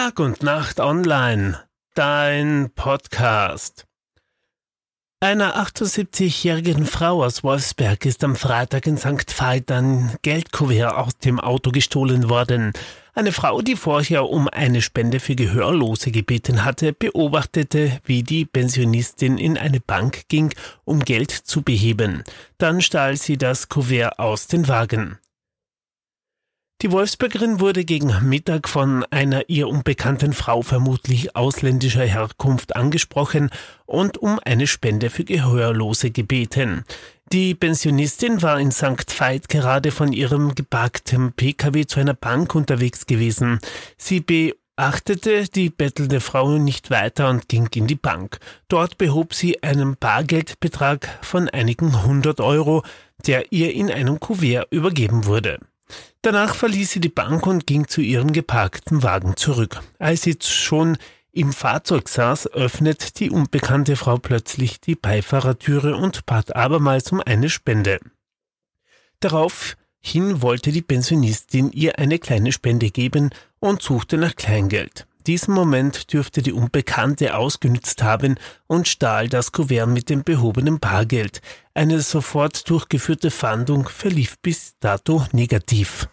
Tag und Nacht online, dein Podcast. Einer 78-jährigen Frau aus Wolfsberg ist am Freitag in St. Veit ein Geldkuvert aus dem Auto gestohlen worden. Eine Frau, die vorher um eine Spende für Gehörlose gebeten hatte, beobachtete, wie die Pensionistin in eine Bank ging, um Geld zu beheben. Dann stahl sie das Kuvert aus den Wagen. Die Wolfsbergerin wurde gegen Mittag von einer ihr unbekannten Frau vermutlich ausländischer Herkunft angesprochen und um eine Spende für Gehörlose gebeten. Die Pensionistin war in St. Veit gerade von ihrem geparkten Pkw zu einer Bank unterwegs gewesen. Sie beachtete die bettelnde Frau nicht weiter und ging in die Bank. Dort behob sie einen Bargeldbetrag von einigen hundert Euro, der ihr in einem Kuvert übergeben wurde. Danach verließ sie die Bank und ging zu ihrem geparkten Wagen zurück. Als sie schon im Fahrzeug saß, öffnet die unbekannte Frau plötzlich die Beifahrertüre und bat abermals um eine Spende. Daraufhin wollte die Pensionistin ihr eine kleine Spende geben und suchte nach Kleingeld. Diesen Moment dürfte die Unbekannte ausgenützt haben und stahl das Kuvert mit dem behobenen Bargeld. Eine sofort durchgeführte Fahndung verlief bis dato negativ.